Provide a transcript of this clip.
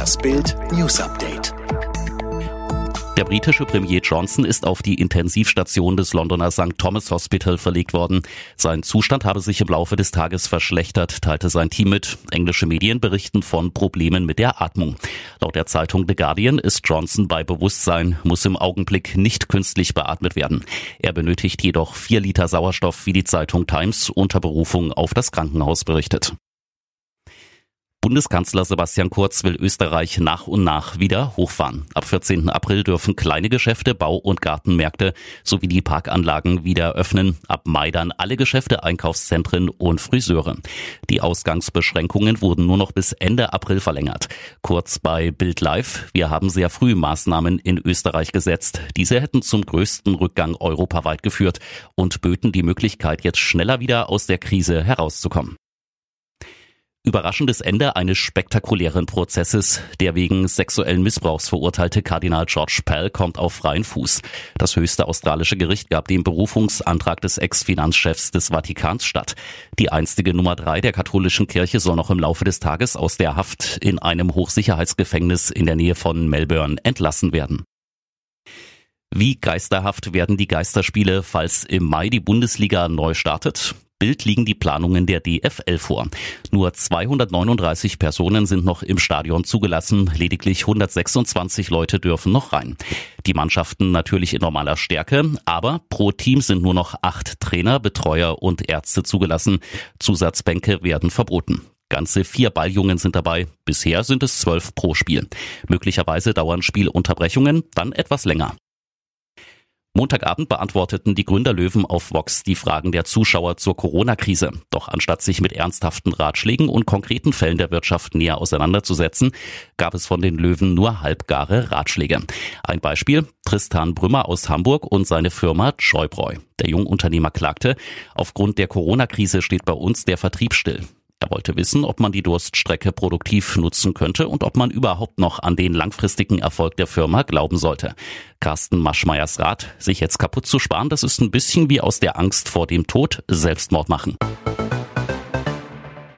Das Bild News Update. Der britische Premier Johnson ist auf die Intensivstation des Londoner St. Thomas Hospital verlegt worden. Sein Zustand habe sich im Laufe des Tages verschlechtert, teilte sein Team mit. Englische Medien berichten von Problemen mit der Atmung. Laut der Zeitung The Guardian ist Johnson bei Bewusstsein, muss im Augenblick nicht künstlich beatmet werden. Er benötigt jedoch vier Liter Sauerstoff, wie die Zeitung Times unter Berufung auf das Krankenhaus berichtet. Bundeskanzler Sebastian Kurz will Österreich nach und nach wieder hochfahren. Ab 14. April dürfen kleine Geschäfte, Bau- und Gartenmärkte sowie die Parkanlagen wieder öffnen. Ab Mai dann alle Geschäfte, Einkaufszentren und Friseure. Die Ausgangsbeschränkungen wurden nur noch bis Ende April verlängert. Kurz bei Bild Live. Wir haben sehr früh Maßnahmen in Österreich gesetzt. Diese hätten zum größten Rückgang europaweit geführt und böten die Möglichkeit, jetzt schneller wieder aus der Krise herauszukommen. Überraschendes Ende eines spektakulären Prozesses. Der wegen sexuellen Missbrauchs verurteilte Kardinal George Pell kommt auf freien Fuß. Das höchste australische Gericht gab dem Berufungsantrag des Ex-Finanzchefs des Vatikans statt. Die einstige Nummer drei der katholischen Kirche soll noch im Laufe des Tages aus der Haft in einem Hochsicherheitsgefängnis in der Nähe von Melbourne entlassen werden. Wie geisterhaft werden die Geisterspiele, falls im Mai die Bundesliga neu startet? Bild liegen die Planungen der DFL vor. Nur 239 Personen sind noch im Stadion zugelassen, lediglich 126 Leute dürfen noch rein. Die Mannschaften natürlich in normaler Stärke, aber pro Team sind nur noch acht Trainer, Betreuer und Ärzte zugelassen. Zusatzbänke werden verboten. Ganze vier Balljungen sind dabei. Bisher sind es zwölf pro Spiel. Möglicherweise dauern Spielunterbrechungen dann etwas länger. Montagabend beantworteten die Gründerlöwen auf Vox die Fragen der Zuschauer zur Corona-Krise. Doch anstatt sich mit ernsthaften Ratschlägen und konkreten Fällen der Wirtschaft näher auseinanderzusetzen, gab es von den Löwen nur halbgare Ratschläge. Ein Beispiel, Tristan Brümmer aus Hamburg und seine Firma Joybräu. Der Jungunternehmer klagte, aufgrund der Corona-Krise steht bei uns der Vertrieb still. Er wollte wissen, ob man die Durststrecke produktiv nutzen könnte und ob man überhaupt noch an den langfristigen Erfolg der Firma glauben sollte. Carsten Maschmeyers Rat, sich jetzt kaputt zu sparen, das ist ein bisschen wie aus der Angst vor dem Tod Selbstmord machen.